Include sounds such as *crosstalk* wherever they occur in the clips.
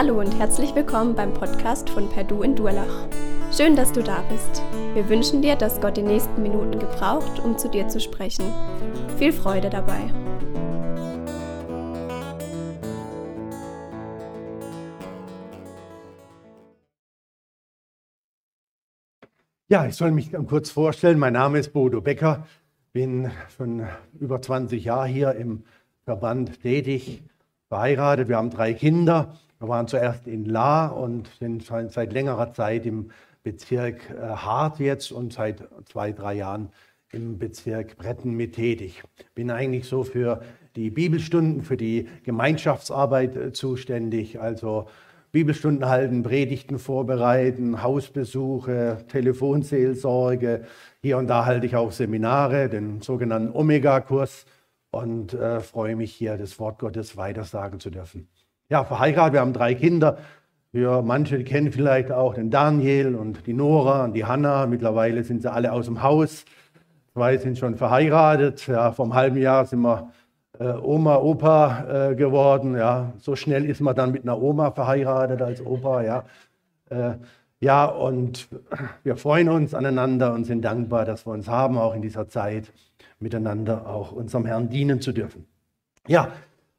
Hallo und herzlich willkommen beim Podcast von Perdu in Durlach. Schön, dass du da bist. Wir wünschen dir, dass Gott die nächsten Minuten gebraucht, um zu dir zu sprechen. Viel Freude dabei. Ja, ich soll mich kurz vorstellen. Mein Name ist Bodo Becker, bin schon über 20 Jahre hier im Verband tätig, verheiratet. Wir haben drei Kinder. Wir waren zuerst in La und sind seit längerer Zeit im Bezirk äh, Hart jetzt und seit zwei, drei Jahren im Bezirk Bretten mit tätig. Bin eigentlich so für die Bibelstunden, für die Gemeinschaftsarbeit äh, zuständig, also Bibelstunden halten, Predigten vorbereiten, Hausbesuche, Telefonseelsorge. Hier und da halte ich auch Seminare, den sogenannten Omega-Kurs und äh, freue mich hier, das Wort Gottes weitersagen zu dürfen. Ja, verheiratet, wir haben drei Kinder. Für manche kennen vielleicht auch den Daniel und die Nora und die Hanna. Mittlerweile sind sie alle aus dem Haus. Zwei sind schon verheiratet. Ja, vor einem halben Jahr sind wir äh, Oma, Opa äh, geworden. Ja, so schnell ist man dann mit einer Oma verheiratet als Opa. Ja, äh, ja, und wir freuen uns aneinander und sind dankbar, dass wir uns haben, auch in dieser Zeit miteinander auch unserem Herrn dienen zu dürfen. Ja,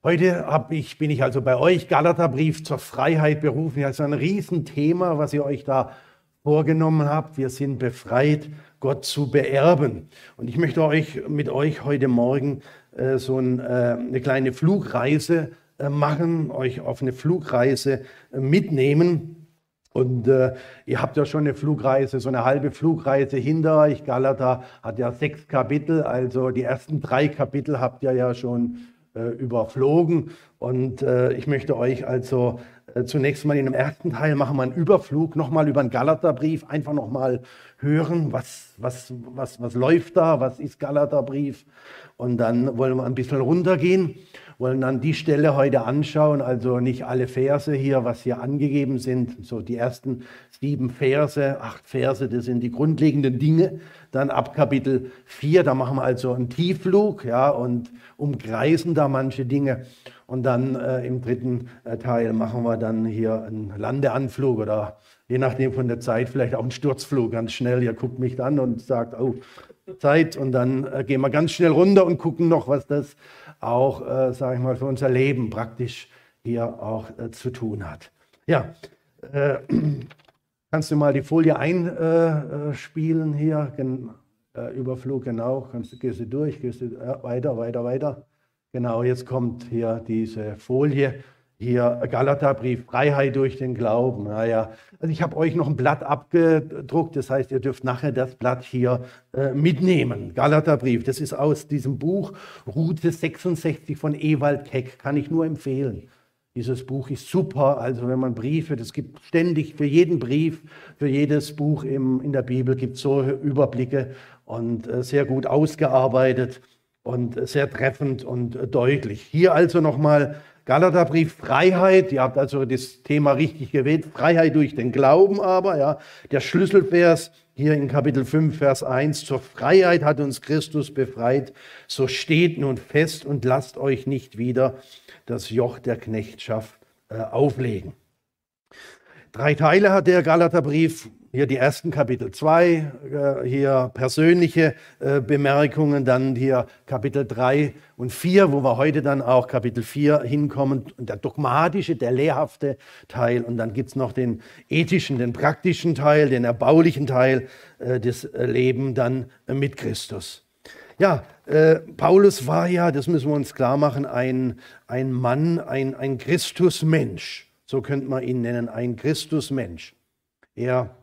heute ich, bin ich also bei euch, Galaterbrief zur Freiheit berufen. Ist ein Riesenthema, was ihr euch da vorgenommen habt. Wir sind befreit, Gott zu beerben. Und ich möchte euch mit euch heute Morgen äh, so ein, äh, eine kleine Flugreise äh, machen, euch auf eine Flugreise mitnehmen. Und äh, ihr habt ja schon eine Flugreise, so eine halbe Flugreise hinter euch. Galata hat ja sechs Kapitel, also die ersten drei Kapitel habt ihr ja schon äh, überflogen. Und äh, ich möchte euch also zunächst mal in dem ersten Teil machen wir einen Überflug, nochmal über den Galaterbrief, einfach nochmal hören, was, was, was, was läuft da, was ist Galaterbrief. Und dann wollen wir ein bisschen runtergehen, wollen dann die Stelle heute anschauen, also nicht alle Verse hier, was hier angegeben sind, so die ersten sieben Verse, acht Verse, das sind die grundlegenden Dinge. Dann ab Kapitel 4, da machen wir also einen Tiefflug ja, und umkreisen da manche Dinge. Und dann äh, im dritten äh, Teil machen wir dann hier einen Landeanflug oder je nachdem von der Zeit vielleicht auch einen Sturzflug ganz schnell. Ihr guckt mich dann und sagt, oh, Zeit. Und dann äh, gehen wir ganz schnell runter und gucken noch, was das auch, äh, sage ich mal, für unser Leben praktisch hier auch äh, zu tun hat. Ja, äh, *clears throat* kannst du mal die Folie einspielen hier? Gen äh, Überflug, genau. Kannst du, gehst du durch, gehst du weiter, weiter, weiter. Genau, jetzt kommt hier diese Folie. Hier Galaterbrief, Freiheit durch den Glauben. Naja, also ich habe euch noch ein Blatt abgedruckt, das heißt, ihr dürft nachher das Blatt hier äh, mitnehmen. Galaterbrief, das ist aus diesem Buch Route 66 von Ewald Keck, kann ich nur empfehlen. Dieses Buch ist super, also wenn man Briefe, das gibt ständig für jeden Brief, für jedes Buch im, in der Bibel gibt es so Überblicke und äh, sehr gut ausgearbeitet und sehr treffend und deutlich. Hier also nochmal Galaterbrief Freiheit. Ihr habt also das Thema richtig gewählt. Freiheit durch den Glauben aber, ja. Der Schlüsselvers hier in Kapitel 5, Vers 1. Zur Freiheit hat uns Christus befreit. So steht nun fest und lasst euch nicht wieder das Joch der Knechtschaft äh, auflegen. Drei Teile hat der Galaterbrief. Hier die ersten Kapitel 2, äh, hier persönliche äh, Bemerkungen, dann hier Kapitel 3 und 4, wo wir heute dann auch Kapitel 4 hinkommen, der dogmatische, der lehrhafte Teil und dann gibt es noch den ethischen, den praktischen Teil, den erbaulichen Teil äh, des Lebens dann mit Christus. Ja, äh, Paulus war ja, das müssen wir uns klar machen, ein, ein Mann, ein, ein Christusmensch. So könnte man ihn nennen, ein Christusmensch. Er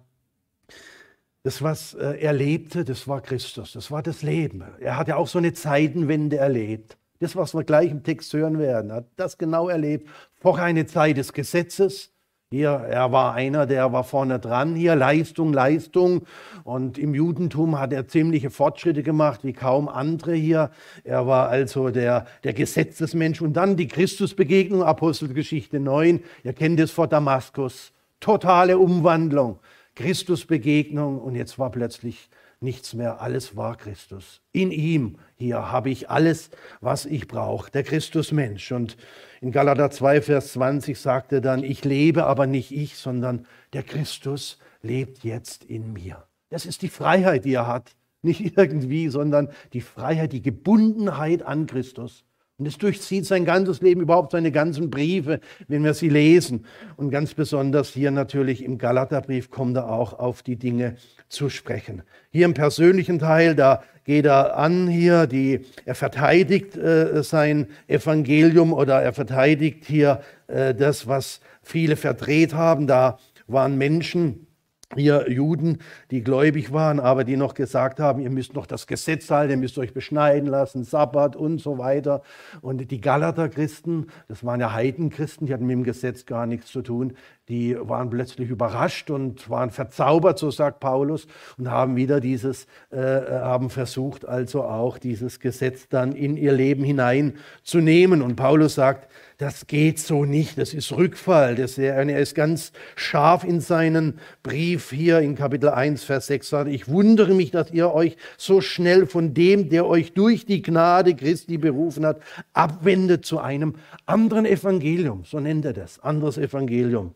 das, was äh, er lebte, das war Christus, das war das Leben. Er hat ja auch so eine Zeitenwende erlebt. Das, was wir gleich im Text hören werden, hat das genau erlebt. Vorher eine Zeit des Gesetzes. Hier, er war einer, der war vorne dran. Hier Leistung, Leistung. Und im Judentum hat er ziemliche Fortschritte gemacht, wie kaum andere hier. Er war also der, der Gesetzesmensch. Und dann die Christusbegegnung, Apostelgeschichte 9. Ihr kennt es vor Damaskus. Totale Umwandlung. Christusbegegnung und jetzt war plötzlich nichts mehr. Alles war Christus. In ihm hier habe ich alles, was ich brauche. Der Christusmensch. Und in Galater 2, Vers 20 sagt er dann, ich lebe aber nicht ich, sondern der Christus lebt jetzt in mir. Das ist die Freiheit, die er hat. Nicht *laughs* irgendwie, sondern die Freiheit, die Gebundenheit an Christus. Und es durchzieht sein ganzes Leben, überhaupt seine ganzen Briefe, wenn wir sie lesen. Und ganz besonders hier natürlich im Galaterbrief kommt er auch auf die Dinge zu sprechen. Hier im persönlichen Teil, da geht er an hier, die, er verteidigt äh, sein Evangelium oder er verteidigt hier äh, das, was viele verdreht haben. Da waren Menschen, hier Juden, die gläubig waren, aber die noch gesagt haben, ihr müsst noch das Gesetz halten, ihr müsst euch beschneiden lassen, Sabbat und so weiter. Und die Galater Christen, das waren ja Heidenchristen, die hatten mit dem Gesetz gar nichts zu tun, die waren plötzlich überrascht und waren verzaubert, so sagt Paulus, und haben wieder dieses, äh, haben versucht, also auch dieses Gesetz dann in ihr Leben hineinzunehmen. Und Paulus sagt, das geht so nicht, das ist Rückfall. Das, er ist ganz scharf in seinen Brief hier in Kapitel 1, Vers 6, sagt, ich wundere mich, dass ihr euch so schnell von dem, der euch durch die Gnade Christi berufen hat, abwendet zu einem anderen Evangelium. So nennt er das, anderes Evangelium.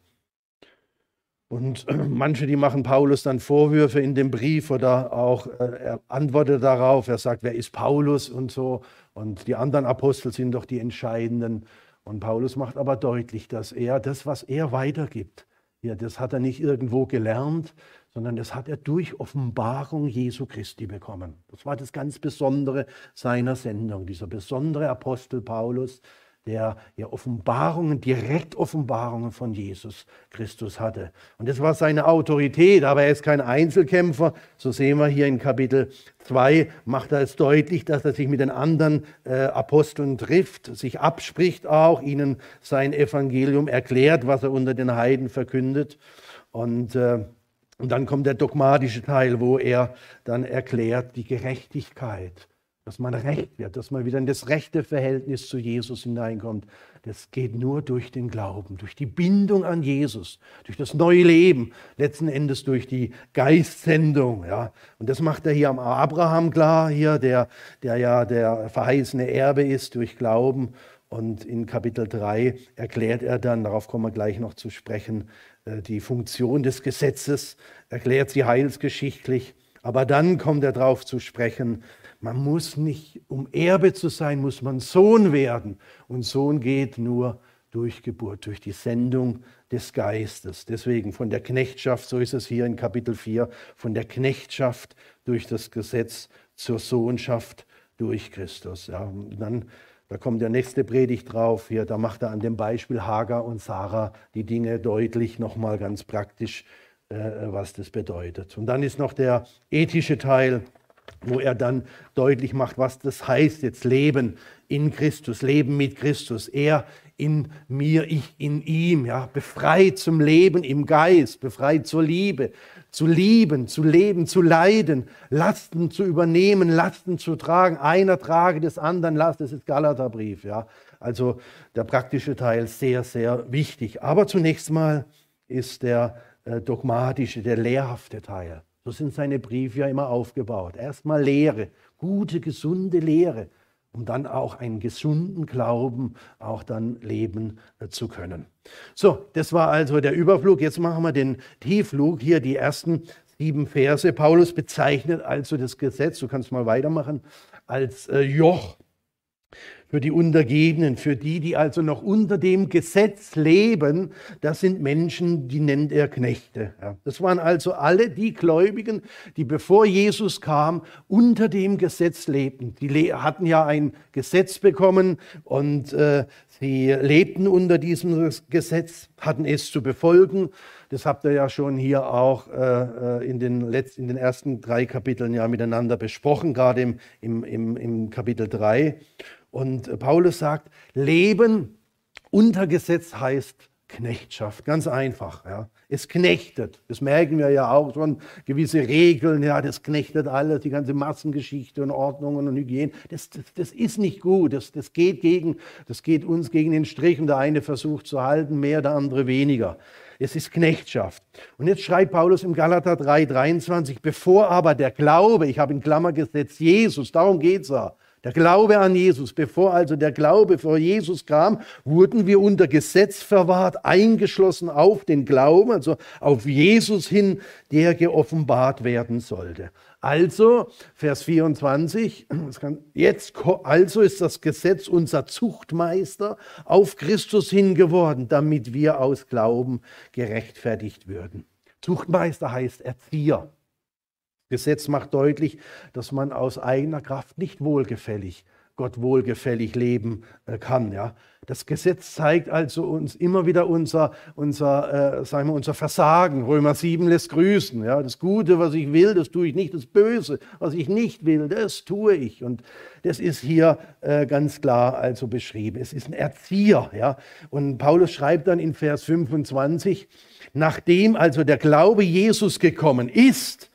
Und *clears throat* manche, die machen Paulus dann Vorwürfe in dem Brief oder auch äh, er antwortet darauf. Er sagt, wer ist Paulus und so. Und die anderen Apostel sind doch die entscheidenden. Und Paulus macht aber deutlich, dass er das, was er weitergibt, ja, das hat er nicht irgendwo gelernt, sondern das hat er durch Offenbarung Jesu Christi bekommen. Das war das ganz Besondere seiner Sendung, dieser besondere Apostel Paulus, der ja Offenbarungen, direkt Offenbarungen von Jesus Christus hatte. Und das war seine Autorität, aber er ist kein Einzelkämpfer. So sehen wir hier in Kapitel 2, macht er es deutlich, dass er sich mit den anderen äh, Aposteln trifft, sich abspricht auch, ihnen sein Evangelium erklärt, was er unter den Heiden verkündet. Und äh, und dann kommt der dogmatische Teil, wo er dann erklärt die Gerechtigkeit dass man recht wird, dass man wieder in das rechte Verhältnis zu Jesus hineinkommt. Das geht nur durch den Glauben, durch die Bindung an Jesus, durch das neue Leben, letzten Endes durch die Geistsendung. Ja. Und das macht er hier am Abraham klar, hier, der, der ja der verheißene Erbe ist durch Glauben. Und in Kapitel 3 erklärt er dann, darauf kommen wir gleich noch zu sprechen, äh, die Funktion des Gesetzes, erklärt sie heilsgeschichtlich. Aber dann kommt er darauf zu sprechen, man muss nicht, um Erbe zu sein, muss man Sohn werden. Und Sohn geht nur durch Geburt, durch die Sendung des Geistes. Deswegen von der Knechtschaft, so ist es hier in Kapitel 4, von der Knechtschaft durch das Gesetz zur Sohnschaft durch Christus. Ja, und dann, da kommt der nächste Predigt drauf, hier, da macht er an dem Beispiel Hagar und Sarah die Dinge deutlich, nochmal ganz praktisch, äh, was das bedeutet. Und dann ist noch der ethische Teil, wo er dann deutlich macht, was das heißt, jetzt Leben in Christus, Leben mit Christus. Er in mir, ich in ihm, ja, befreit zum Leben im Geist, befreit zur Liebe, zu lieben, zu leben, zu leiden, Lasten zu übernehmen, Lasten zu tragen. Einer trage des anderen Last, das ist Galaterbrief, ja. Also der praktische Teil sehr, sehr wichtig. Aber zunächst mal ist der äh, dogmatische, der lehrhafte Teil. So sind seine Briefe ja immer aufgebaut. Erstmal Lehre, gute, gesunde Lehre, um dann auch einen gesunden Glauben auch dann leben äh, zu können. So, das war also der Überflug. Jetzt machen wir den Tiefflug. Hier die ersten sieben Verse. Paulus bezeichnet also das Gesetz, du kannst mal weitermachen, als äh, Joch für die Untergebenen, für die, die also noch unter dem Gesetz leben, das sind Menschen, die nennt er Knechte. Das waren also alle die Gläubigen, die bevor Jesus kam, unter dem Gesetz lebten. Die hatten ja ein Gesetz bekommen und äh, sie lebten unter diesem Gesetz, hatten es zu befolgen. Das habt ihr ja schon hier auch äh, äh in, den letzten, in den ersten drei Kapiteln ja miteinander besprochen, gerade im, im, im Kapitel 3. Und Paulus sagt, Leben unter Gesetz heißt Knechtschaft, ganz einfach. Ja. Es knechtet, das merken wir ja auch schon, gewisse Regeln, ja, das knechtet alles, die ganze Massengeschichte und Ordnungen und Hygiene. Das, das, das ist nicht gut, das, das, geht gegen, das geht uns gegen den Strich und der eine versucht zu halten, mehr, der andere weniger. es ist Knechtschaft. Und jetzt schreibt Paulus im Galater 3, 23, bevor aber der Glaube, ich habe in Klammer gesetzt, Jesus, darum geht es ja, der Glaube an Jesus, bevor also der Glaube vor Jesus kam, wurden wir unter Gesetz verwahrt, eingeschlossen auf den Glauben, also auf Jesus hin, der geoffenbart werden sollte. Also, Vers 24, jetzt, also ist das Gesetz unser Zuchtmeister auf Christus hin geworden, damit wir aus Glauben gerechtfertigt würden. Zuchtmeister heißt Erzieher. Gesetz macht deutlich, dass man aus eigener Kraft nicht wohlgefällig, Gott wohlgefällig leben äh, kann. Ja. Das Gesetz zeigt also uns immer wieder unser, unser, äh, sagen wir, unser Versagen. Römer 7 lässt grüßen. Ja. Das Gute, was ich will, das tue ich nicht. Das Böse, was ich nicht will, das tue ich. Und das ist hier äh, ganz klar also beschrieben. Es ist ein Erzieher. Ja. Und Paulus schreibt dann in Vers 25, nachdem also der Glaube Jesus gekommen ist,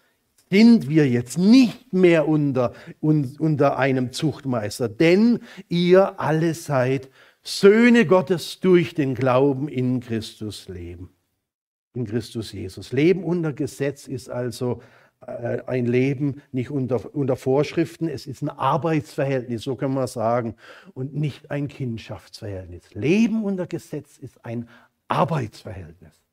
sind wir jetzt nicht mehr unter, unter einem Zuchtmeister, denn ihr alle seid Söhne Gottes durch den Glauben in Christus leben. In Christus Jesus. Leben unter Gesetz ist also äh, ein Leben nicht unter, unter Vorschriften, es ist ein Arbeitsverhältnis, so kann man sagen, und nicht ein Kindschaftsverhältnis. Leben unter Gesetz ist ein Arbeitsverhältnis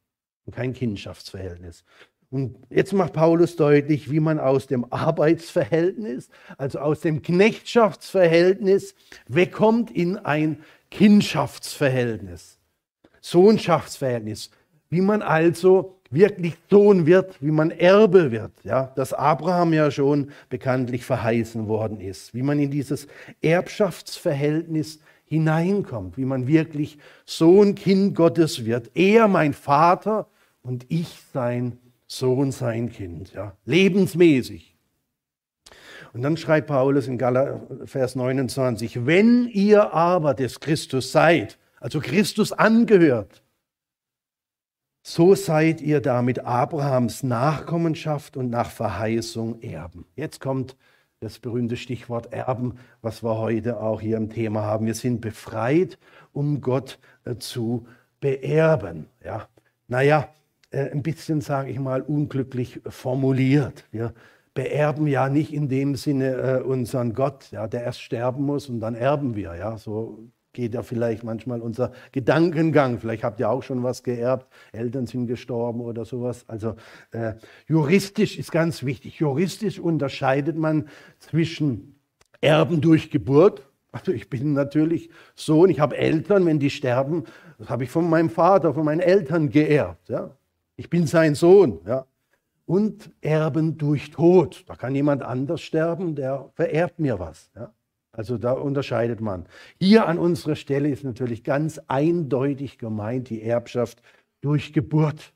und kein Kindschaftsverhältnis. Und jetzt macht Paulus deutlich, wie man aus dem Arbeitsverhältnis, also aus dem Knechtschaftsverhältnis, wegkommt in ein Kindschaftsverhältnis, Sohnschaftsverhältnis, wie man also wirklich Sohn wird, wie man Erbe wird, ja, das Abraham ja schon bekanntlich verheißen worden ist, wie man in dieses Erbschaftsverhältnis hineinkommt, wie man wirklich Sohn, Kind Gottes wird. Er mein Vater und ich sein Sohn, sein Kind, ja, lebensmäßig. Und dann schreibt Paulus in Galater Vers 29, wenn ihr aber des Christus seid, also Christus angehört, so seid ihr damit Abrahams Nachkommenschaft und nach Verheißung Erben. Jetzt kommt das berühmte Stichwort Erben, was wir heute auch hier im Thema haben. Wir sind befreit, um Gott äh, zu beerben. Ja, naja, äh, ein bisschen, sage ich mal, unglücklich formuliert. Wir beerben ja nicht in dem Sinne äh, unseren Gott, ja, der erst sterben muss und dann erben wir. Ja, so geht ja vielleicht manchmal unser Gedankengang. Vielleicht habt ihr auch schon was geerbt, Eltern sind gestorben oder sowas. Also äh, juristisch ist ganz wichtig. Juristisch unterscheidet man zwischen Erben durch Geburt. Also ich bin natürlich Sohn, ich habe Eltern, wenn die sterben, das habe ich von meinem Vater, von meinen Eltern geerbt. Ja. Ich bin sein Sohn. Ja. Und Erben durch Tod. Da kann jemand anders sterben, der vererbt mir was. Ja. Also da unterscheidet man. Hier an unserer Stelle ist natürlich ganz eindeutig gemeint die Erbschaft durch Geburt.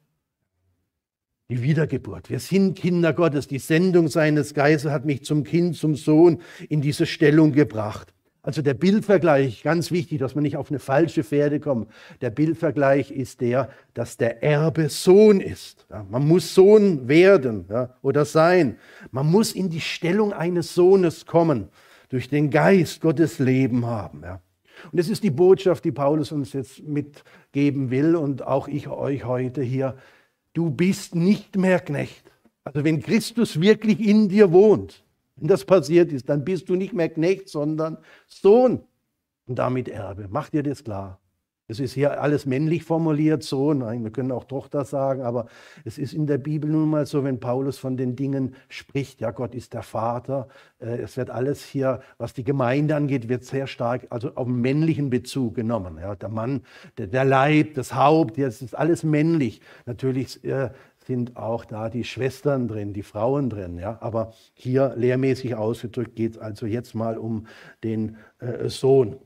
Die Wiedergeburt. Wir sind Kinder Gottes. Die Sendung seines Geistes hat mich zum Kind, zum Sohn in diese Stellung gebracht. Also der Bildvergleich, ganz wichtig, dass man nicht auf eine falsche Pferde kommt. Der Bildvergleich ist der, dass der Erbe Sohn ist. Ja, man muss Sohn werden ja, oder sein. Man muss in die Stellung eines Sohnes kommen, durch den Geist Gottes Leben haben. Ja. Und das ist die Botschaft, die Paulus uns jetzt mitgeben will und auch ich euch heute hier. Du bist nicht mehr Knecht. Also wenn Christus wirklich in dir wohnt, wenn das passiert ist, dann bist du nicht mehr Knecht, sondern Sohn und damit Erbe. Mach dir das klar. Es ist hier alles männlich formuliert, Sohn. Nein, wir können auch Tochter sagen, aber es ist in der Bibel nun mal so, wenn Paulus von den Dingen spricht, ja, Gott ist der Vater. Äh, es wird alles hier, was die Gemeinde angeht, wird sehr stark also auf männlichen Bezug genommen. Ja, der Mann, der, Leib, das Haupt, das ist alles männlich. Natürlich äh, sind auch da die Schwestern drin, die Frauen drin. Ja? Aber hier lehrmäßig ausgedrückt geht es also jetzt mal um den äh, Sohn.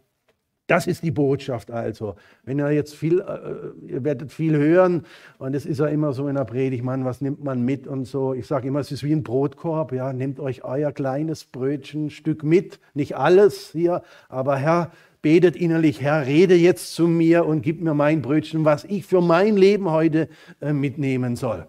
Das ist die Botschaft also. Wenn ihr jetzt viel, äh, ihr werdet viel hören und es ist ja immer so in der Predigt, Mann, was nimmt man mit und so. Ich sage immer, es ist wie ein Brotkorb, ja, nehmt euch euer kleines Brötchenstück mit, nicht alles hier, aber Herr, betet innerlich, Herr, rede jetzt zu mir und gib mir mein Brötchen, was ich für mein Leben heute äh, mitnehmen soll.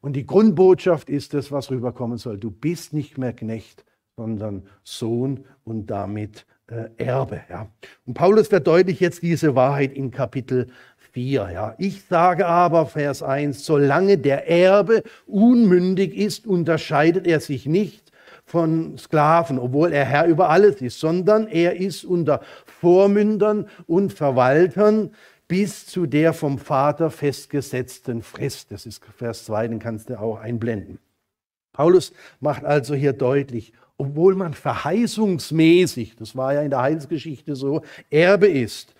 Und die Grundbotschaft ist das, was rüberkommen soll. Du bist nicht mehr Knecht, sondern Sohn und damit äh, Erbe. Ja. Und Paulus verdeutlicht jetzt diese Wahrheit in Kapitel 4. Ja. Ich sage aber, Vers 1, solange der Erbe unmündig ist, unterscheidet er sich nicht von Sklaven, obwohl er Herr über alles ist, sondern er ist unter Vormündern und Verwaltern bis zu der vom Vater festgesetzten Frist. Das ist Vers 2, den kannst du auch einblenden. Paulus macht also hier deutlich, obwohl man verheißungsmäßig, das war ja in der Heilsgeschichte so, Erbe ist,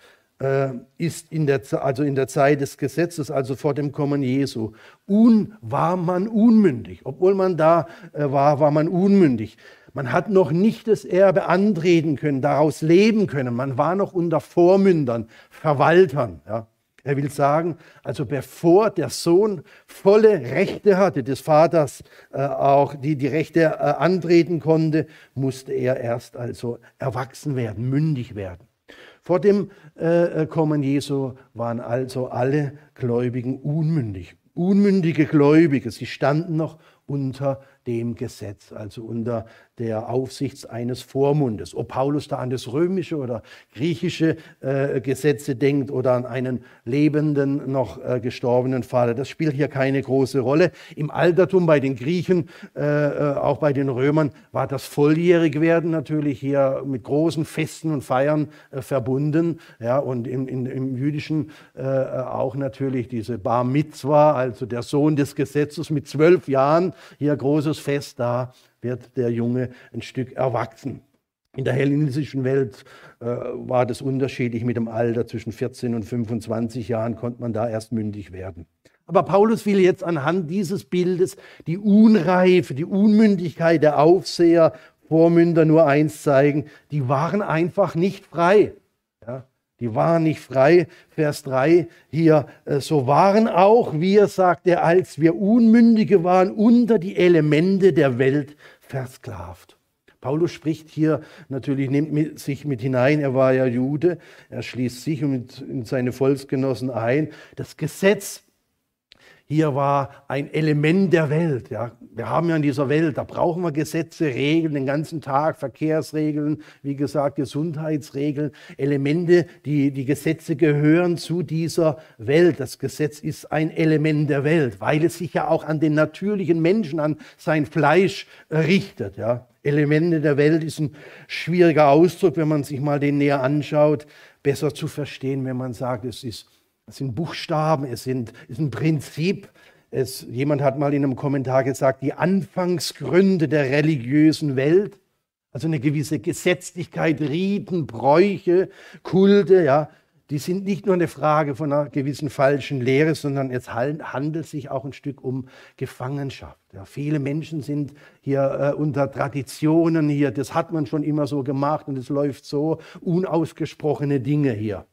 ist in der, also in der Zeit des Gesetzes, also vor dem Kommen Jesu, un, war man unmündig. Obwohl man da äh, war, war man unmündig. Man hat noch nicht das Erbe antreten können, daraus leben können. Man war noch unter Vormündern, Verwaltern. Ja. Er will sagen, also bevor der Sohn volle Rechte hatte, des Vaters äh, auch, die die Rechte äh, antreten konnte, musste er erst also erwachsen werden, mündig werden. Vor dem äh, Kommen Jesu waren also alle Gläubigen unmündig, unmündige Gläubige. Sie standen noch unter dem Gesetz, also unter der Aufsicht eines Vormundes. Ob Paulus da an das römische oder griechische äh, Gesetze denkt oder an einen lebenden, noch äh, gestorbenen Vater, das spielt hier keine große Rolle. Im Altertum bei den Griechen, äh, äh auch bei den Römern, war das Volljährigwerden natürlich hier mit großen Festen und Feiern äh, verbunden. Ja, und im, in, im Jüdischen äh, auch natürlich diese Bar Mitzwa, also der Sohn des Gesetzes mit zwölf Jahren, hier großes Fest, da wird der Junge ein Stück erwachsen. In der hellenistischen Welt äh, war das unterschiedlich mit dem Alter. Zwischen 14 und 25 Jahren konnte man da erst mündig werden. Aber Paulus will jetzt anhand dieses Bildes die Unreife, die Unmündigkeit der Aufseher, Vormünder nur eins zeigen. Die waren einfach nicht frei. Die waren nicht frei. Vers 3 hier, äh, so waren auch wir, sagt er, als wir Unmündige waren, unter die Elemente der Welt versklavt. Paulus spricht hier natürlich, nimmt sich mit hinein, er war ja Jude, er schließt sich und seine Volksgenossen ein. Das Gesetz hier war ein Element der Welt. Ja. Wir haben ja in dieser Welt, da brauchen wir Gesetze, Regeln den ganzen Tag, Verkehrsregeln, wie gesagt, Gesundheitsregeln, Elemente, die, die Gesetze gehören zu dieser Welt. Das Gesetz ist ein Element der Welt, weil es sich ja auch an den natürlichen Menschen, an sein Fleisch richtet. Ja. Elemente der Welt ist ein schwieriger Ausdruck, wenn man sich mal den näher anschaut. Besser zu verstehen, wenn man sagt, es ist es sind Buchstaben, es, sind, es ist ein Prinzip. Es, jemand hat mal in einem Kommentar gesagt, die Anfangsgründe der religiösen Welt, also eine gewisse Gesetzlichkeit, Riten, Bräuche, Kulte, ja, die sind nicht nur eine Frage von einer gewissen falschen Lehre, sondern es handelt sich auch ein Stück um Gefangenschaft. Ja, viele Menschen sind hier äh, unter Traditionen hier, das hat man schon immer so gemacht und es läuft so, unausgesprochene Dinge hier.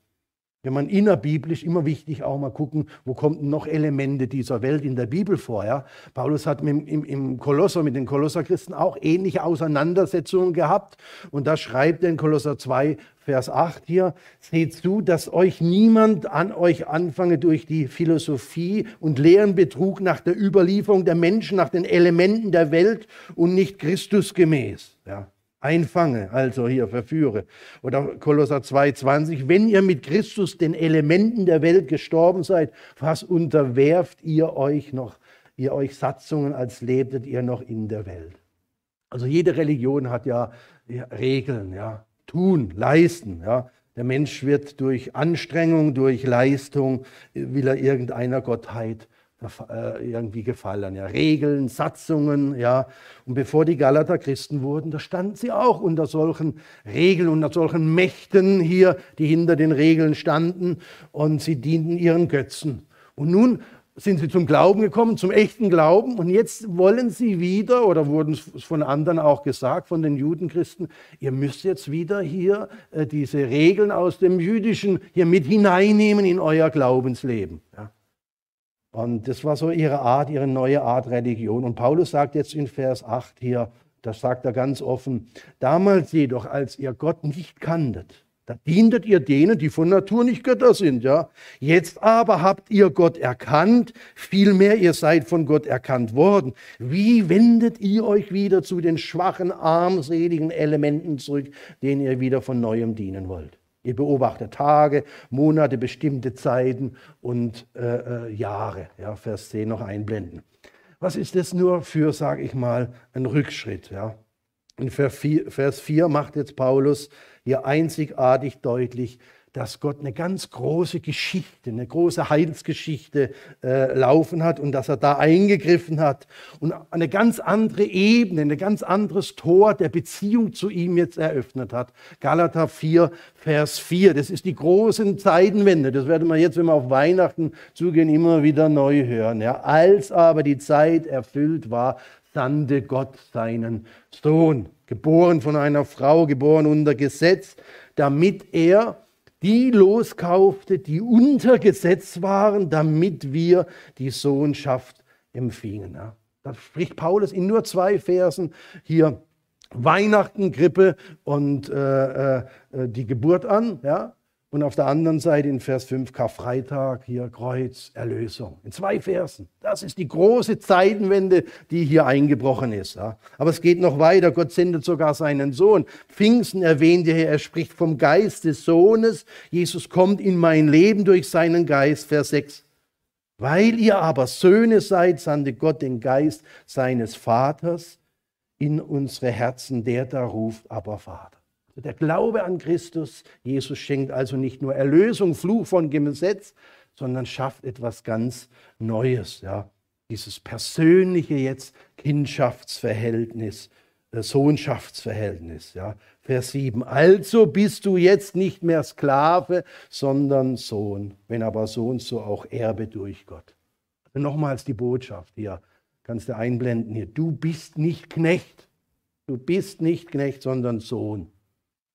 Wenn man innerbiblisch immer wichtig auch mal gucken, wo kommen noch Elemente dieser Welt in der Bibel vor. Ja? Paulus hat im, im, im Kolosser, mit den Kolosserchristen auch ähnliche Auseinandersetzungen gehabt. Und da schreibt er in Kolosser 2, Vers 8 hier, seht zu, dass euch niemand an euch anfange durch die Philosophie und leeren Betrug nach der Überlieferung der Menschen, nach den Elementen der Welt und nicht Christusgemäß. Ja einfange, also hier verführe. Oder Kolosser 2,20, wenn ihr mit Christus den Elementen der Welt gestorben seid, was unterwerft ihr euch noch, ihr euch Satzungen, als lebtet ihr noch in der Welt. Also jede Religion hat ja, Regeln, ja, tun, leisten, ja. Der Mensch wird durch Anstrengung, durch Leistung, will er irgendeiner Gottheit äh, irgendwie gefallen. Ja. Regeln, Satzungen, ja. Und bevor die Galater Christen wurden, da standen sie auch unter solchen Regeln, unter solchen Mächten hier, die hinter den Regeln standen und sie dienten ihren Götzen. Und nun sind sie zum Glauben gekommen, zum echten Glauben. Und jetzt wollen sie wieder, oder wurden es von anderen auch gesagt, von den Judenchristen, ihr müsst jetzt wieder hier äh, diese Regeln aus dem Jüdischen hier mit hineinnehmen in euer Glaubensleben. Ja. Und das war so ihre Art, ihre neue Art Religion. Und Paulus sagt jetzt in Vers 8 hier, das sagt er ganz offen, damals jedoch, als ihr Gott nicht kanntet, da dientet ihr denen, die von Natur nicht Götter sind, ja. Jetzt aber habt ihr Gott erkannt, vielmehr ihr seid von Gott erkannt worden. Wie wendet ihr euch wieder zu den schwachen, armseligen Elementen zurück, denen ihr wieder von neuem dienen wollt? Ihr beobachtet Tage, Monate, bestimmte Zeiten und äh, äh, Jahre. Ja, Vers 10 noch einblenden. Was ist das nur für, sage ich mal, ein Rückschritt? Ja? In Vers 4 macht jetzt Paulus hier einzigartig deutlich, dass Gott eine ganz große Geschichte, eine große Heilsgeschichte äh, laufen hat und dass er da eingegriffen hat und eine ganz andere Ebene, ein ganz anderes Tor der Beziehung zu ihm jetzt eröffnet hat. Galater 4, Vers 4, das ist die große Zeitenwende. Das werden wir jetzt, wenn wir auf Weihnachten zugehen, immer wieder neu hören. Ja. Als aber die Zeit erfüllt war, sandte Gott seinen Sohn, geboren von einer Frau, geboren unter Gesetz, damit er die loskaufte, die unter Gesetz waren, damit wir die Sohnschaft empfingen. Da spricht Paulus in nur zwei Versen hier Weihnachten, Grippe und äh, äh, die Geburt an. Ja. Und auf der anderen Seite in Vers 5 Karfreitag, hier Kreuz, Erlösung. In zwei Versen. Das ist die große Zeitenwende, die hier eingebrochen ist. Aber es geht noch weiter. Gott sendet sogar seinen Sohn. Pfingsten erwähnt er, er spricht vom Geist des Sohnes. Jesus kommt in mein Leben durch seinen Geist. Vers 6. Weil ihr aber Söhne seid, sandte Gott den Geist seines Vaters in unsere Herzen, der da ruft, aber Vater. Der Glaube an Christus, Jesus schenkt also nicht nur Erlösung, Fluch von Gesetz, sondern schafft etwas ganz Neues. Ja. Dieses persönliche jetzt Kindschaftsverhältnis, äh, Sohnschaftsverhältnis. Ja. Vers 7. Also bist du jetzt nicht mehr Sklave, sondern Sohn. Wenn aber Sohn, so auch Erbe durch Gott. Also nochmals die Botschaft hier. Kannst du einblenden hier. Du bist nicht Knecht. Du bist nicht Knecht, sondern Sohn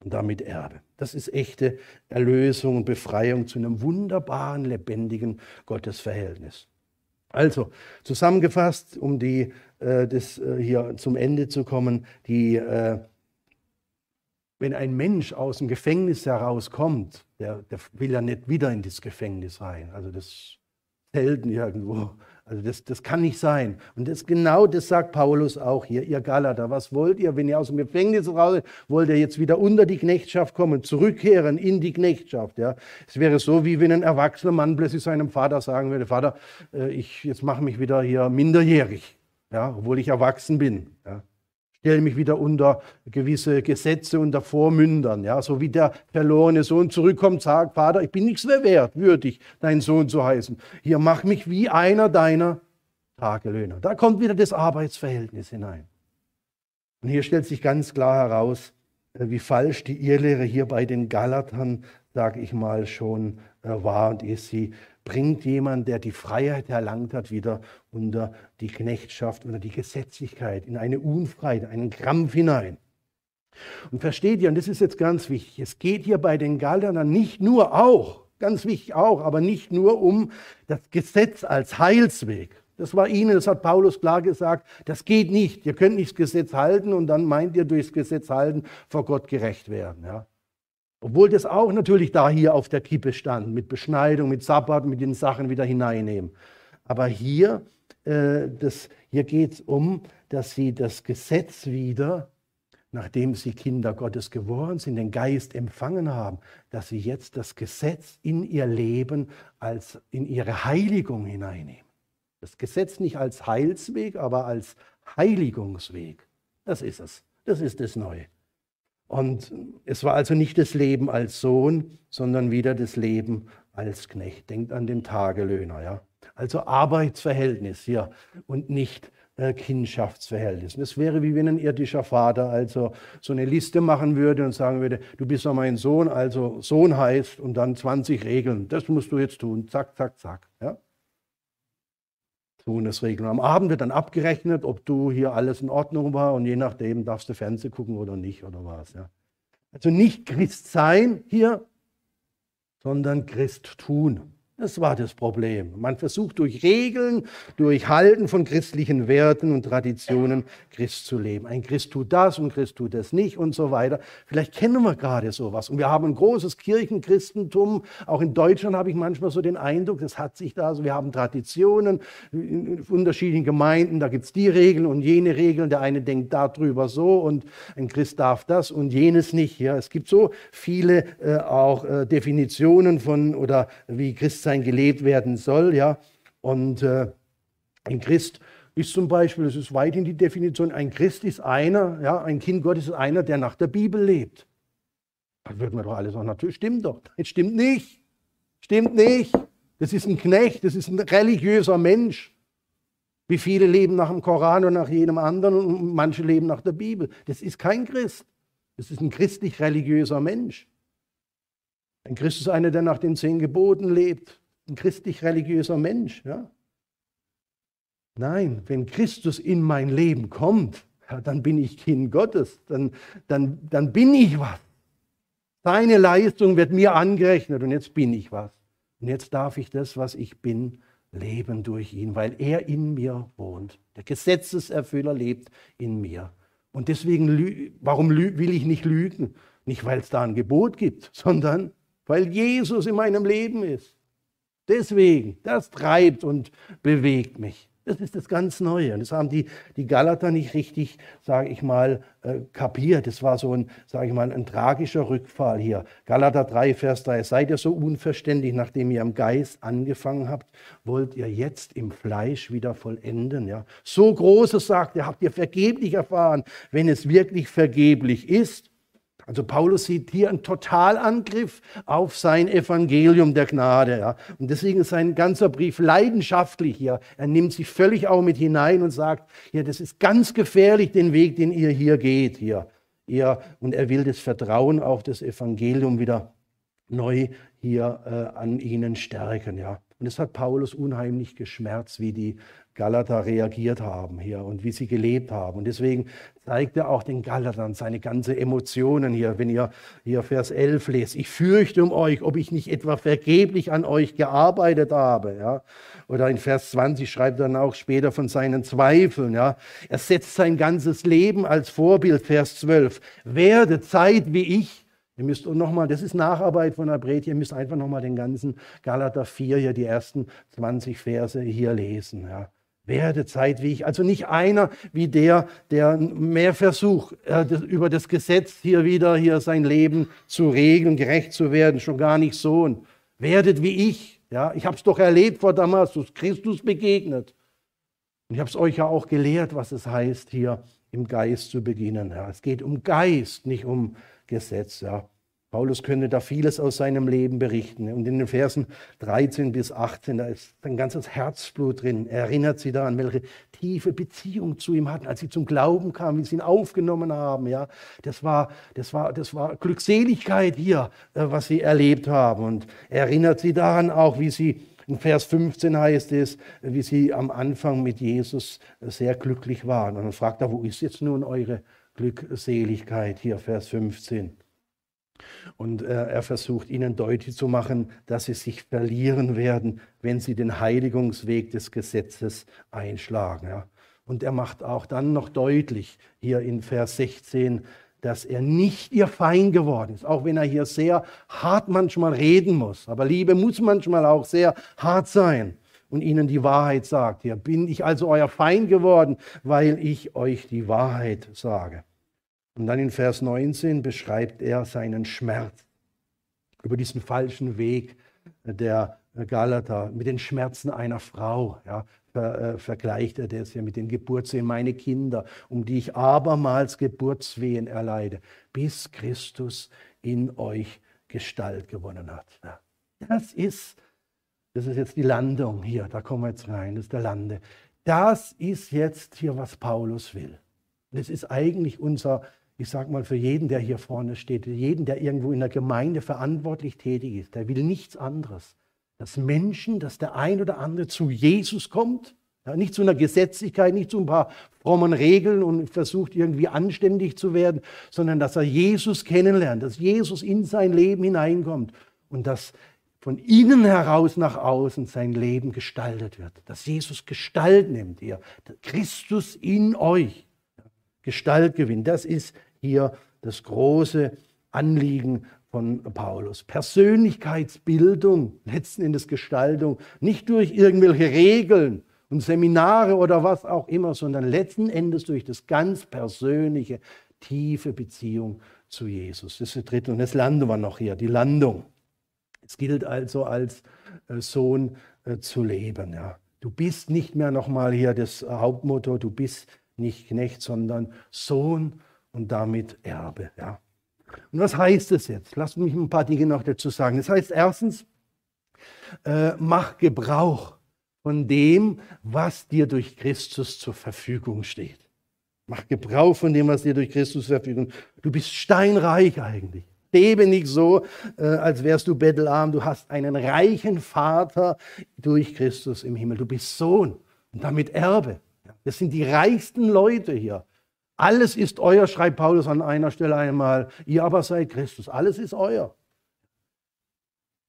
und damit Erbe. Das ist echte Erlösung und Befreiung zu einem wunderbaren, lebendigen Gottesverhältnis. Also zusammengefasst, um die, äh, das, äh, hier zum Ende zu kommen, die, äh, wenn ein Mensch aus dem Gefängnis herauskommt, der, der will ja nicht wieder in das Gefängnis rein. Also das selten irgendwo. Also das, das kann nicht sein. Und das genau das sagt Paulus auch hier, ihr Galater. Was wollt ihr, wenn ihr aus dem Gefängnis raus wollt ihr jetzt wieder unter die Knechtschaft kommen, zurückkehren in die Knechtschaft. Ja? Es wäre so, wie wenn ein erwachsener Mann plötzlich seinem Vater sagen würde, Vater, äh, ich jetzt mache mich wieder hier minderjährig, ja, obwohl ich erwachsen bin. Ja? Stelle mich wieder unter gewisse Gesetze, unter Vormündern. Ja, so wie der verlorene Sohn zurückkommt, sagt, Vater, ich bin nichts mehr wert, würdig, dein Sohn zu heißen. Hier, mach mich wie einer deiner Tagelöhner. Da kommt wieder das Arbeitsverhältnis hinein. Und hier stellt sich ganz klar heraus, äh, wie falsch die Irrlehre hier bei den Galatern, sage ich mal, schon äh, war und ist. Sie bringt jemand, der die Freiheit erlangt hat, wieder unter die Knechtschaft, unter die Gesetzlichkeit, in eine Unfreiheit, einen Krampf hinein. Und versteht ihr, und das ist jetzt ganz wichtig, es geht hier bei den Galatern nicht nur auch, ganz wichtig auch, aber nicht nur um das Gesetz als Heilsweg. Das war ihnen, das hat Paulus klar gesagt, das geht nicht. Ihr könnt nicht das Gesetz halten und dann meint ihr durchs Gesetz halten vor Gott gerecht werden. Ja. Obwohl das auch natürlich da hier auf der Kippe stand, mit Beschneidung, mit Sabbat, mit den Sachen wieder hineinnehmen. Aber hier, äh, hier geht es um, dass sie das Gesetz wieder, nachdem sie Kinder Gottes geworden sind, den Geist empfangen haben, dass sie jetzt das Gesetz in ihr Leben als in ihre Heiligung hineinnehmen. Das Gesetz nicht als Heilsweg, aber als Heiligungsweg. Das ist es. Das ist das Neue. Und es war also nicht das Leben als Sohn, sondern wieder das Leben als Knecht. Denkt an den Tagelöhner, ja. Also Arbeitsverhältnis hier und nicht äh, Kindschaftsverhältnis. Das wäre wie wenn ein irdischer Vater also so eine Liste machen würde und sagen würde, du bist doch mein Sohn, also Sohn heißt und dann 20 Regeln. Das musst du jetzt tun. Zack, zack, zack. Ja? Sohnesregeln. Am Abend wird dann abgerechnet, ob du hier alles in Ordnung war und je nachdem darfst du Fernsehen gucken oder nicht oder was. Ja. Also nicht Christ sein hier, sondern Christ tun. Das war das Problem. Man versucht durch Regeln, durch Halten von christlichen Werten und Traditionen Christ zu leben. Ein Christ tut das und Christ tut das nicht und so weiter. Vielleicht kennen wir gerade sowas. Und wir haben ein großes Kirchenchristentum. Auch in Deutschland habe ich manchmal so den Eindruck, das hat sich da so. Wir haben Traditionen in unterschiedlichen Gemeinden. Da gibt es die Regeln und jene Regeln. Der eine denkt darüber so und ein Christ darf das und jenes nicht. Ja, es gibt so viele äh, auch äh, Definitionen von oder wie Christsein Christsein gelebt werden soll. Ja? Und äh, ein Christ ist zum Beispiel, das ist weithin die Definition, ein Christ ist einer, ja, ein Kind Gottes ist einer, der nach der Bibel lebt. Da würden wir doch alle sagen, natürlich stimmt doch. Das stimmt nicht. Stimmt nicht. Das ist ein Knecht, das ist ein religiöser Mensch. Wie viele leben nach dem Koran und nach jedem anderen und manche leben nach der Bibel. Das ist kein Christ. Das ist ein christlich-religiöser Mensch. Ein Christ ist einer, der nach den zehn Geboten lebt ein christlich-religiöser Mensch. Ja? Nein, wenn Christus in mein Leben kommt, ja, dann bin ich Kind Gottes, dann, dann, dann bin ich was. Seine Leistung wird mir angerechnet und jetzt bin ich was. Und jetzt darf ich das, was ich bin, leben durch ihn, weil er in mir wohnt. Der Gesetzeserfüller lebt in mir. Und deswegen, warum will ich nicht lügen? Nicht, weil es da ein Gebot gibt, *laughs* sondern weil Jesus in meinem Leben ist. Deswegen, das treibt und bewegt mich. Das ist das ganz Neue. Und das haben die, die Galater nicht richtig, sage ich mal, äh, kapiert. Das war so ein, sage ich mal, ein tragischer Rückfall hier. Galater 3, Vers 3. Seid ihr so unverständlich, nachdem ihr im Geist angefangen habt, wollt ihr jetzt im Fleisch wieder vollenden? Ja? So Großes sagt ihr, habt ihr vergeblich erfahren, wenn es wirklich vergeblich ist. Also Paulus sieht hier einen Totalangriff auf sein Evangelium der Gnade. Ja. Und deswegen ist sein ganzer Brief leidenschaftlich hier. Er nimmt sich völlig auch mit hinein und sagt, ja, das ist ganz gefährlich, den Weg, den ihr hier geht. Hier. Ihr, und er will das Vertrauen auf das Evangelium wieder neu hier äh, an ihnen stärken. Ja. Und es hat Paulus unheimlich geschmerzt, wie die Galater reagiert haben hier und wie sie gelebt haben. Und deswegen zeigt er auch den Galatern seine ganzen Emotionen hier, wenn ihr hier Vers 11 lest. Ich fürchte um euch, ob ich nicht etwa vergeblich an euch gearbeitet habe. Ja? Oder in Vers 20 schreibt er dann auch später von seinen Zweifeln. Ja? Er setzt sein ganzes Leben als Vorbild, Vers 12. Werde Zeit wie ich. Ihr müsst nochmal, das ist Nacharbeit von der Bret, ihr müsst einfach nochmal den ganzen Galater 4 hier, die ersten 20 Verse hier lesen. Ja? Werde ich. Also nicht einer wie der, der mehr versucht, äh, über das Gesetz hier wieder hier sein Leben zu regeln, gerecht zu werden, schon gar nicht so. Und werdet wie ich. Ja, ich habe es doch erlebt vor Damaskus, Christus begegnet. Und ich habe es euch ja auch gelehrt, was es heißt, hier im Geist zu beginnen. Ja, es geht um Geist, nicht um Gesetz. Ja. Paulus könnte da vieles aus seinem Leben berichten. Und in den Versen 13 bis 18, da ist ein ganzes Herzblut drin. Er erinnert sie daran, welche tiefe Beziehung zu ihm hatten, als sie zum Glauben kamen, wie sie ihn aufgenommen haben. Ja, das war, das war, das war Glückseligkeit hier, äh, was sie erlebt haben. Und er erinnert sie daran auch, wie sie in Vers 15 heißt es, wie sie am Anfang mit Jesus sehr glücklich waren. Und dann fragt er, wo ist jetzt nun eure Glückseligkeit? Hier, Vers 15. Und äh, er versucht ihnen deutlich zu machen, dass sie sich verlieren werden, wenn sie den Heiligungsweg des Gesetzes einschlagen. Ja. Und er macht auch dann noch deutlich hier in Vers 16, dass er nicht ihr Feind geworden ist, auch wenn er hier sehr hart manchmal reden muss. Aber Liebe muss manchmal auch sehr hart sein und ihnen die Wahrheit sagt. Hier bin ich also euer Feind geworden, weil ich euch die Wahrheit sage. Und dann in Vers 19 beschreibt er seinen Schmerz über diesen falschen Weg der Galater, mit den Schmerzen einer Frau. Ja, ver, äh, vergleicht er das ja mit den Geburtswehen, meine Kinder, um die ich abermals Geburtswehen erleide, bis Christus in euch Gestalt gewonnen hat. Ja, das ist, das ist jetzt die Landung hier, da kommen wir jetzt rein, das ist der Lande. Das ist jetzt hier, was Paulus will. Das ist eigentlich unser ich sage mal für jeden, der hier vorne steht, jeden, der irgendwo in der Gemeinde verantwortlich tätig ist, der will nichts anderes. Dass Menschen, dass der ein oder andere zu Jesus kommt, ja, nicht zu einer Gesetzlichkeit, nicht zu ein paar frommen Regeln und versucht irgendwie anständig zu werden, sondern dass er Jesus kennenlernt, dass Jesus in sein Leben hineinkommt und dass von innen heraus nach außen sein Leben gestaltet wird. Dass Jesus Gestalt nimmt hier. Christus in euch Gestalt gewinnt. Das ist hier das große Anliegen von Paulus. Persönlichkeitsbildung, letzten Endes Gestaltung, nicht durch irgendwelche Regeln und Seminare oder was auch immer, sondern letzten Endes durch das ganz persönliche, tiefe Beziehung zu Jesus. Das ist der dritte und das landen wir noch hier, die Landung. Es gilt also als äh, Sohn äh, zu leben. Ja. Du bist nicht mehr nochmal hier das Hauptmotto, du bist nicht Knecht, sondern Sohn und damit Erbe. Ja. Und was heißt das jetzt? Lass mich ein paar Dinge noch dazu sagen. Das heißt erstens, äh, mach Gebrauch von dem, was dir durch Christus zur Verfügung steht. Mach Gebrauch von dem, was dir durch Christus zur Verfügung steht. Du bist steinreich eigentlich. Lebe nicht so, äh, als wärst du bettelarm. Du hast einen reichen Vater durch Christus im Himmel. Du bist Sohn und damit Erbe. Das sind die reichsten Leute hier. Alles ist euer, schreibt Paulus an einer Stelle einmal. Ihr aber seid Christus. Alles ist euer.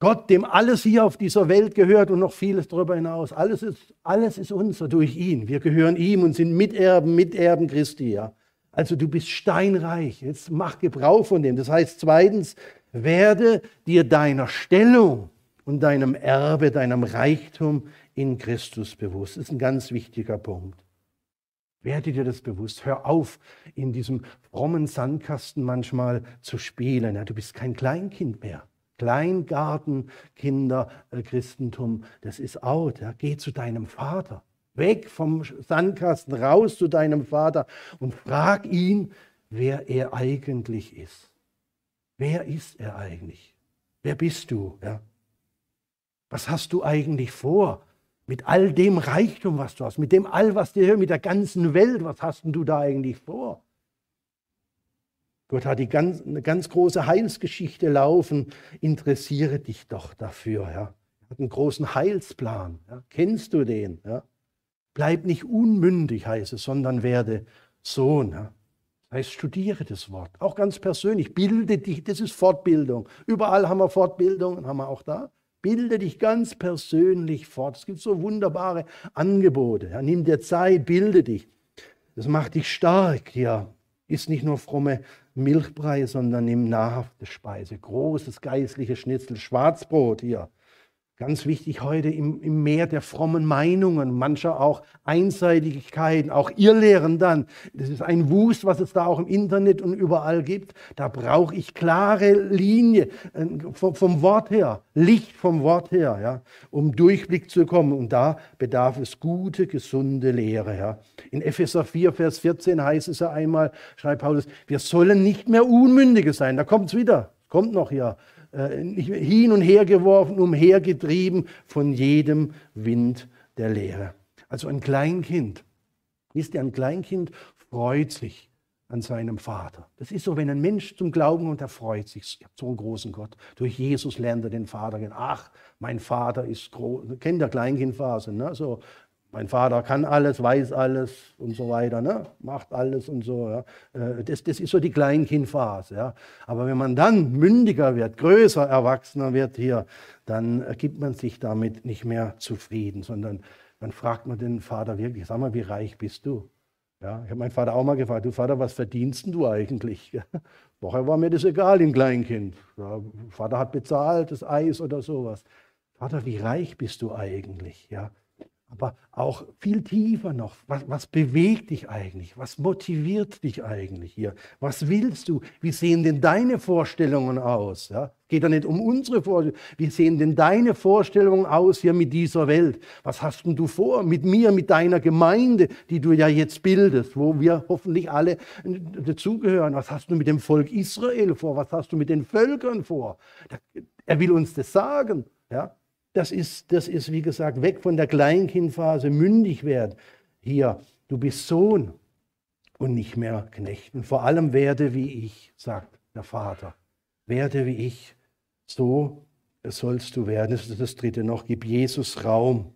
Gott, dem alles hier auf dieser Welt gehört und noch vieles darüber hinaus. Alles ist, alles ist unser durch ihn. Wir gehören ihm und sind Miterben, Miterben Christi. Ja. Also du bist steinreich. Jetzt mach Gebrauch von dem. Das heißt zweitens, werde dir deiner Stellung und deinem Erbe, deinem Reichtum in Christus bewusst. Das ist ein ganz wichtiger Punkt. Werde dir das bewusst. Hör auf, in diesem frommen Sandkasten manchmal zu spielen. Ja, du bist kein Kleinkind mehr. Kleingarten, Kinder, äh, Christentum, das ist out. Ja. Geh zu deinem Vater. Weg vom Sandkasten, raus zu deinem Vater und frag ihn, wer er eigentlich ist. Wer ist er eigentlich? Wer bist du? Ja? Was hast du eigentlich vor? Mit all dem Reichtum, was du hast, mit dem all, was dir mit der ganzen Welt, was hast du da eigentlich vor? Gott hat die ganz, eine ganz große Heilsgeschichte laufen. Interessiere dich doch dafür. Ja? Er hat einen großen Heilsplan. Ja? Kennst du den? Ja? Bleib nicht unmündig, heißt es, sondern werde Sohn. Ja? Das heißt, studiere das Wort. Auch ganz persönlich. Bilde dich. Das ist Fortbildung. Überall haben wir Fortbildungen, haben wir auch da. Bilde dich ganz persönlich fort. Es gibt so wunderbare Angebote. Ja, nimm dir Zeit, bilde dich. Das macht dich stark. Ja, ist nicht nur fromme Milchbrei, sondern nimm nahrhafte Speise. Großes geistliches Schnitzel, Schwarzbrot hier. Ganz wichtig heute im, im Meer der frommen Meinungen, mancher auch Einseitigkeiten, auch Irrlehren dann. Das ist ein Wust, was es da auch im Internet und überall gibt. Da brauche ich klare Linie äh, vom, vom, Wort her, Licht vom Wort her, ja, um Durchblick zu kommen. Und da bedarf es gute, gesunde Lehre. Ja. In Epheser 4, Vers 14 heißt es ja einmal, schreibt Paulus, wir sollen nicht mehr Unmündige sein. Da kommt es wieder, kommt noch ja äh, hin und her geworfen, umhergetrieben von jedem Wind der Lehre. Also ein Kleinkind, wisst ihr, ein Kleinkind freut sich an seinem Vater. Das ist so, wenn ein Mensch zum Glauben kommt, er freut sich. Ich habe so einen großen Gott. Durch Jesus lernt er den Vater kennen. Ach, mein Vater ist groß. Kennt der Kleinkindphase, ne? So, mein Vater kann alles, weiß alles und so weiter, ne? macht alles und so. Ja? Äh, das, das ist so die Kleinkindphase. Ja? Aber wenn man dann mündiger wird, größer, erwachsener wird hier, dann gibt man sich damit nicht mehr zufrieden, sondern dann fragt man den Vater wirklich, sag mal, wie reich bist du? Ja, ich habe meinen Vater auch mal gefragt, du Vater, was verdienst du eigentlich? Vorher war mir das egal im Kleinkind. Ja, Vater hat bezahlt, das Eis oder sowas. Vater, wie reich bist du eigentlich? Ja, aber auch viel tiefer noch, was, was, bewegt dich eigentlich? Was motiviert dich eigentlich hier? Was willst du? Wie sehen denn deine Vorstellungen aus? Ja? Geht ja nicht um unsere Vorstellungen. Wie sehen denn deine Vorstellungen aus hier mit dieser Welt? Was hast denn du vor mit mir, mit deiner Gemeinde, die du ja jetzt bildest, wo wir hoffentlich alle dazugehören? Was hast du mit dem Volk Israel vor? Was hast du mit den Völkern vor? Er will uns das sagen. Ja? Das ist, das ist, wie gesagt, weg von der Kleinkindphase, mündig werden. Hier, du bist Sohn und nicht mehr Knecht. Und vor allem werde wie ich, sagt der Vater. Werde wie ich, so sollst du werden. Das ist das dritte noch. Gib Jesus Raum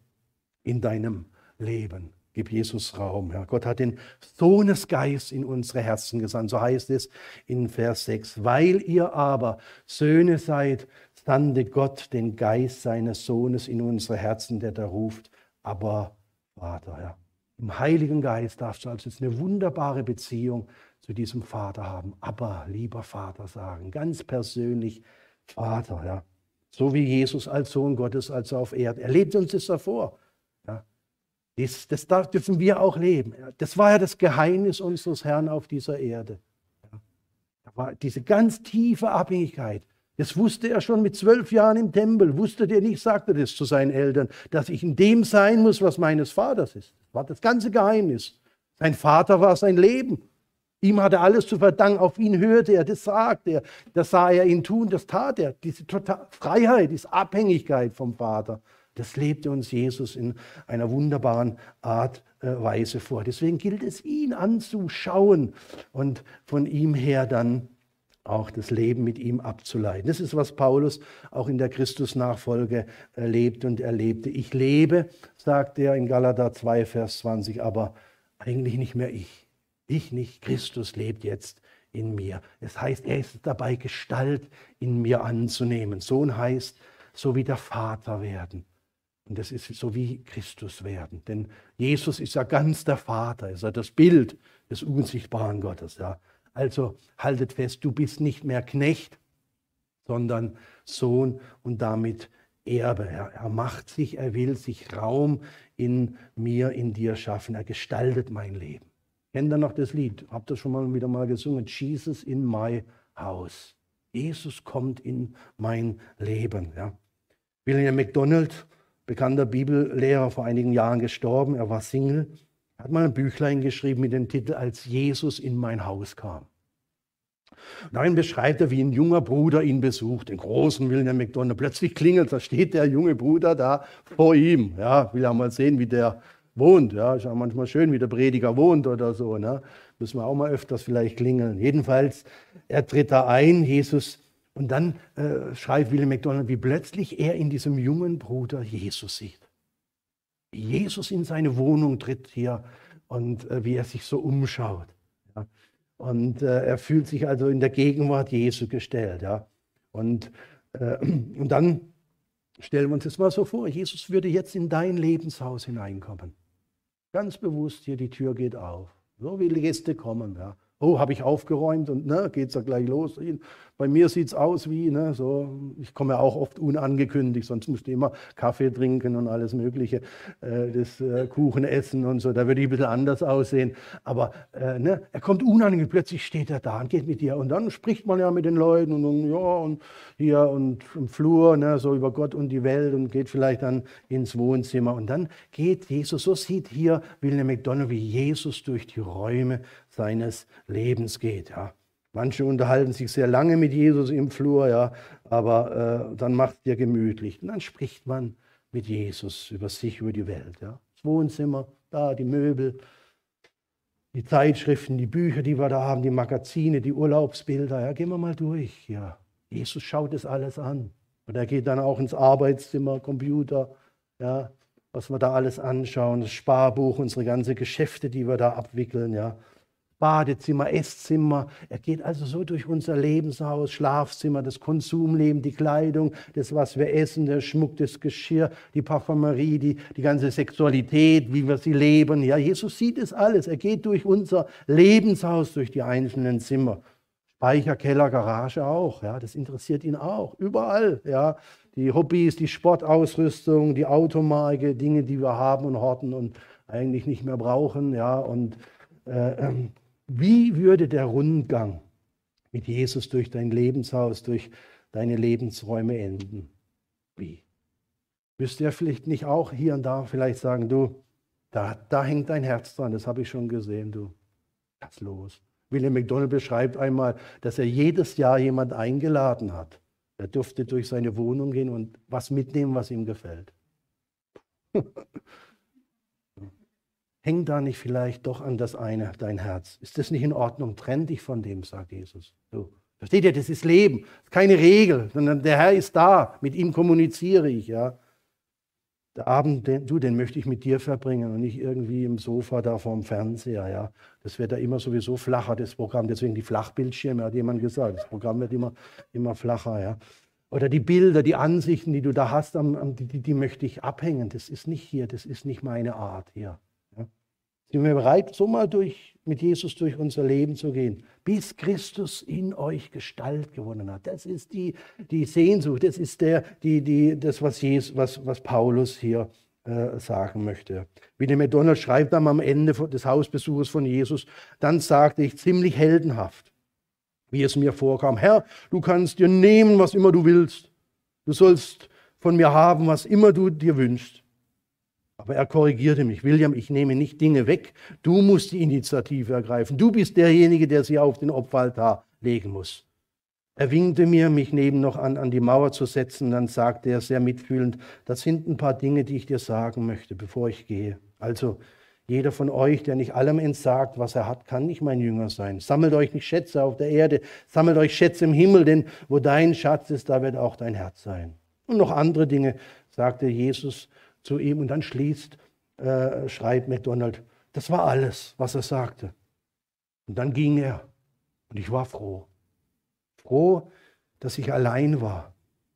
in deinem Leben. Gib Jesus Raum. Ja. Gott hat den Sohnesgeist in unsere Herzen gesandt. So heißt es in Vers 6. Weil ihr aber Söhne seid, sandte Gott den Geist seines Sohnes in unsere Herzen, der da ruft, aber Vater. Ja. Im Heiligen Geist darfst du also jetzt eine wunderbare Beziehung zu diesem Vater haben. Aber lieber Vater sagen, ganz persönlich Vater. Ja. So wie Jesus als Sohn Gottes, als auf Erden. Er lebt uns das davor. Ja. Das, das dürfen wir auch leben. Das war ja das Geheimnis unseres Herrn auf dieser Erde. Ja. Da war diese ganz tiefe Abhängigkeit. Das wusste er schon mit zwölf Jahren im Tempel. Wusste der nicht, sagte das zu seinen Eltern, dass ich in dem sein muss, was meines Vaters ist. Das war das ganze Geheimnis. Sein Vater war sein Leben. Ihm hatte alles zu verdanken. Auf ihn hörte er, das sagte er. Das sah er ihn tun, das tat er. Diese total Freiheit, diese Abhängigkeit vom Vater, das lebte uns Jesus in einer wunderbaren Art äh, Weise vor. Deswegen gilt es, ihn anzuschauen und von ihm her dann auch das Leben mit ihm abzuleiten. Das ist, was Paulus auch in der Christusnachfolge erlebt und erlebte. Ich lebe, sagt er in Galater 2, Vers 20, aber eigentlich nicht mehr ich. Ich nicht, Christus lebt jetzt in mir. Das heißt, er ist dabei, Gestalt in mir anzunehmen. Sohn heißt, so wie der Vater werden. Und das ist so wie Christus werden. Denn Jesus ist ja ganz der Vater, ist ja das Bild des unsichtbaren Gottes. Ja. Also haltet fest, du bist nicht mehr Knecht, sondern Sohn und damit Erbe. Er, er macht sich, er will sich Raum in mir, in dir schaffen. Er gestaltet mein Leben. Kennt ihr noch das Lied? Habt ihr schon mal wieder mal gesungen? Jesus in my house. Jesus kommt in mein Leben. Ja. William MacDonald, bekannter Bibellehrer, vor einigen Jahren gestorben. Er war Single hat mal ein Büchlein geschrieben mit dem Titel Als Jesus in mein Haus kam. Darin beschreibt er, wie ein junger Bruder ihn besucht, den großen William McDonald. Plötzlich klingelt, da steht der junge Bruder da vor ihm. Ja, will ja mal sehen, wie der wohnt. Ja, ist ja manchmal schön, wie der Prediger wohnt oder so. Ne? Müssen wir auch mal öfters vielleicht klingeln. Jedenfalls, er tritt da ein, Jesus, und dann äh, schreibt William McDonald, wie plötzlich er in diesem jungen Bruder Jesus sieht. Jesus in seine Wohnung tritt hier und äh, wie er sich so umschaut. Ja. Und äh, er fühlt sich also in der Gegenwart Jesu gestellt. Ja. Und, äh, *clears throat* und dann stellen wir uns das mal so vor, Jesus würde jetzt in dein Lebenshaus hineinkommen. Ganz bewusst, hier die Tür geht auf. So wie Gäste kommen. Ja. Oh, habe ich aufgeräumt und ne, geht es ja gleich los. Bei mir sieht es aus wie, ne, so, ich komme ja auch oft unangekündigt, sonst musste ich immer Kaffee trinken und alles Mögliche, äh, das äh, Kuchen essen und so. Da würde ich ein bisschen anders aussehen. Aber äh, ne, er kommt unangekündigt, plötzlich steht er da und geht mit dir. Und dann spricht man ja mit den Leuten und, und ja, und hier und im Flur, ne, so über Gott und die Welt und geht vielleicht dann ins Wohnzimmer. Und dann geht Jesus, so sieht hier William McDonald, wie Jesus durch die Räume seines Lebens geht. Ja. Manche unterhalten sich sehr lange mit Jesus im Flur, ja, aber äh, dann macht dir gemütlich. Und dann spricht man mit Jesus über sich, über die Welt. Ja. Das Wohnzimmer, da die Möbel, die Zeitschriften, die Bücher, die wir da haben, die Magazine, die Urlaubsbilder. Ja, gehen wir mal durch. Ja. Jesus schaut das alles an. Und er geht dann auch ins Arbeitszimmer, Computer, ja, was wir da alles anschauen, das Sparbuch, unsere ganzen Geschäfte, die wir da abwickeln. Ja. Badezimmer, Esszimmer. Er geht also so durch unser Lebenshaus, Schlafzimmer, das Konsumleben, die Kleidung, das, was wir essen, der Schmuck, das Geschirr, die Parfümerie, die, die ganze Sexualität, wie wir sie leben. Ja, Jesus sieht es alles. Er geht durch unser Lebenshaus, durch die einzelnen Zimmer. Speicher, Keller, Garage auch. Ja, das interessiert ihn auch. Überall. Ja, die Hobbys, die Sportausrüstung, die Automarke, Dinge, die wir haben und horten und eigentlich nicht mehr brauchen. Ja, und äh, ähm, wie würde der Rundgang mit Jesus durch dein Lebenshaus, durch deine Lebensräume enden? Wie? Müsste er vielleicht nicht auch hier und da vielleicht sagen, du, da, da hängt dein Herz dran, das habe ich schon gesehen, du, lass los. William McDonald beschreibt einmal, dass er jedes Jahr jemand eingeladen hat. Er durfte durch seine Wohnung gehen und was mitnehmen, was ihm gefällt. *laughs* Häng da nicht vielleicht doch an das eine, dein Herz? Ist das nicht in Ordnung? Trenn dich von dem, sagt Jesus. So. Versteht ihr, das ist Leben, keine Regel, sondern der Herr ist da, mit ihm kommuniziere ich, ja. Der Abend, den, du, den möchte ich mit dir verbringen und nicht irgendwie im Sofa da vorm Fernseher, ja. Das wird da immer sowieso flacher, das Programm, deswegen die Flachbildschirme, hat jemand gesagt. Das Programm wird immer, immer flacher, ja. Oder die Bilder, die Ansichten, die du da hast, die, die, möchte ich abhängen. Das ist nicht hier, das ist nicht meine Art hier. Sind wir bereit, so mal durch, mit Jesus durch unser Leben zu gehen, bis Christus in euch Gestalt gewonnen hat? Das ist die, die Sehnsucht, das ist der, die, die, das, was, Jesus, was, was Paulus hier äh, sagen möchte. William McDonald schreibt dann am Ende des Hausbesuches von Jesus, dann sagte ich ziemlich heldenhaft, wie es mir vorkam, Herr, du kannst dir nehmen, was immer du willst. Du sollst von mir haben, was immer du dir wünschst. Aber er korrigierte mich, William, ich nehme nicht Dinge weg, du musst die Initiative ergreifen. Du bist derjenige, der sie auf den Opferaltar legen muss. Er winkte mir, mich neben noch an, an die Mauer zu setzen. Dann sagte er sehr mitfühlend, das sind ein paar Dinge, die ich dir sagen möchte, bevor ich gehe. Also, jeder von euch, der nicht allem entsagt, was er hat, kann nicht mein Jünger sein. Sammelt euch nicht Schätze auf der Erde, sammelt euch Schätze im Himmel, denn wo dein Schatz ist, da wird auch dein Herz sein. Und noch andere Dinge sagte Jesus zu ihm und dann schließt, äh, schreibt McDonald, das war alles, was er sagte. Und dann ging er und ich war froh. Froh, dass ich allein war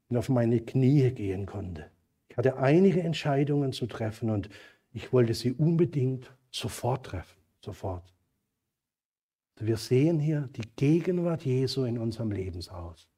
und auf meine Knie gehen konnte. Ich hatte einige Entscheidungen zu treffen und ich wollte sie unbedingt sofort treffen, sofort. Wir sehen hier die Gegenwart Jesu in unserem Lebenshaus.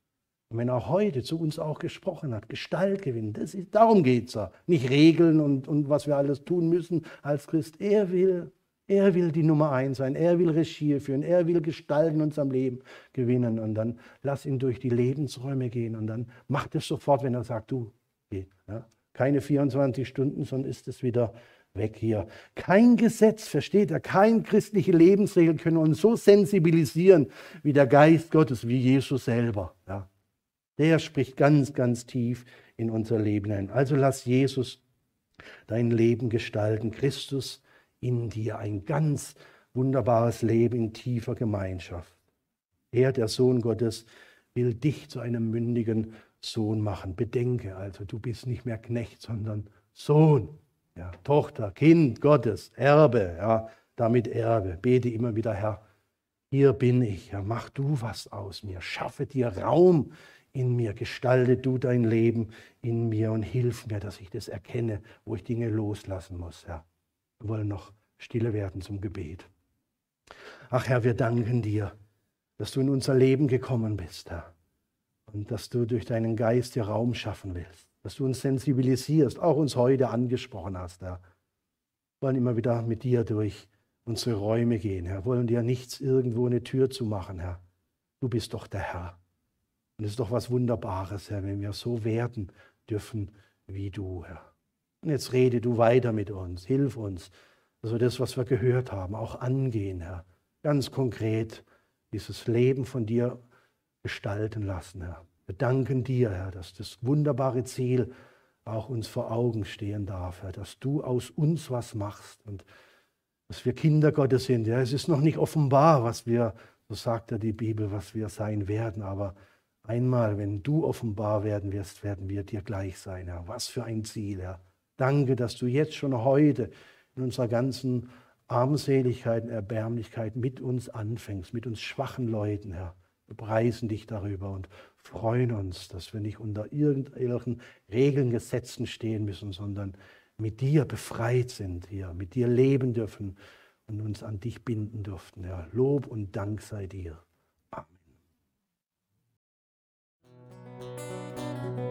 Und wenn er heute zu uns auch gesprochen hat, Gestalt gewinnen, das ist, darum geht es ja. Nicht Regeln und, und was wir alles tun müssen als Christ. Er will, er will die Nummer eins sein, er will Regie führen, er will Gestalt in unserem Leben gewinnen. Und dann lass ihn durch die Lebensräume gehen und dann macht es sofort, wenn er sagt, du, geh. Ja? Keine 24 Stunden, sondern ist es wieder weg hier. Kein Gesetz, versteht er, kein christliche Lebensregel können uns so sensibilisieren wie der Geist Gottes, wie Jesus selber. Ja. Der spricht ganz, ganz tief in unser Leben ein. Also lass Jesus dein Leben gestalten. Christus in dir ein ganz wunderbares Leben in tiefer Gemeinschaft. Er, der Sohn Gottes, will dich zu einem mündigen Sohn machen. Bedenke also, du bist nicht mehr Knecht, sondern Sohn ja, Tochter, Kind Gottes, Erbe, ja, damit Erbe. Bete immer wieder, Herr, hier bin ich, ja, mach du was aus mir, schaffe dir Raum in mir, gestalte du dein Leben in mir und hilf mir, dass ich das erkenne, wo ich Dinge loslassen muss. Ja. Wir wollen noch stille werden zum Gebet. Ach Herr, wir danken dir, dass du in unser Leben gekommen bist, Herr, und dass du durch deinen Geist dir Raum schaffen willst dass du uns sensibilisierst, auch uns heute angesprochen hast, Herr. Wir wollen immer wieder mit dir durch unsere Räume gehen, Herr. Wir wollen dir nichts irgendwo eine Tür zu machen, Herr. Du bist doch der Herr. Und es ist doch was Wunderbares, Herr, wenn wir so werden dürfen wie du, Herr. Und jetzt rede du weiter mit uns, hilf uns, dass wir das, was wir gehört haben, auch angehen, Herr. Ganz konkret dieses Leben von dir gestalten lassen, Herr. Wir danken dir, Herr, dass das wunderbare Ziel auch uns vor Augen stehen darf, Herr, dass du aus uns was machst und dass wir Kinder Gottes sind. Ja, es ist noch nicht offenbar, was wir, so sagt ja die Bibel, was wir sein werden, aber einmal, wenn du offenbar werden wirst, werden wir dir gleich sein, Herr. Was für ein Ziel, Herr. Danke, dass du jetzt schon heute in unserer ganzen Armseligkeit und Erbärmlichkeit mit uns anfängst, mit uns schwachen Leuten, Herr. Wir preisen dich darüber und freuen uns, dass wir nicht unter irgendwelchen Regeln, Gesetzen stehen müssen, sondern mit dir befreit sind hier, mit dir leben dürfen und uns an dich binden dürften. Ja, Lob und Dank sei dir.